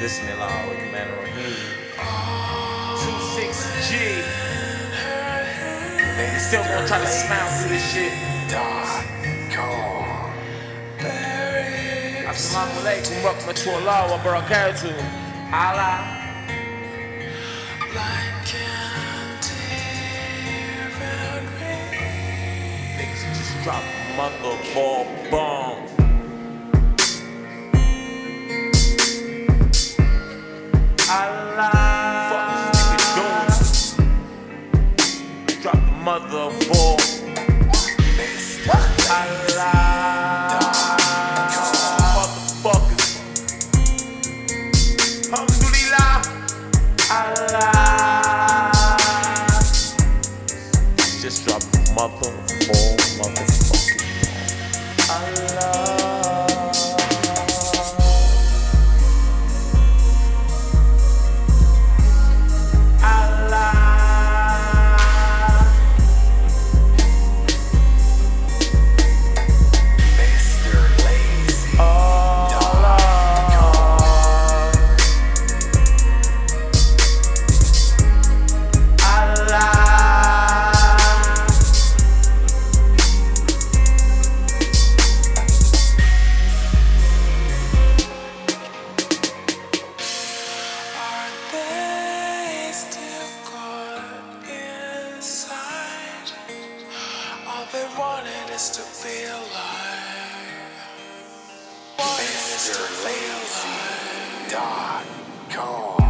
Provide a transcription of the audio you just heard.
Listening loud with Commander Raheem. 26G. They still gonna try to smile through this shit. Assalamu alaikum, rahmatullah wa barakatuh. Allah. Niggas just drop mother ball bomb. Doing? They wanted is to be alive. Dot com.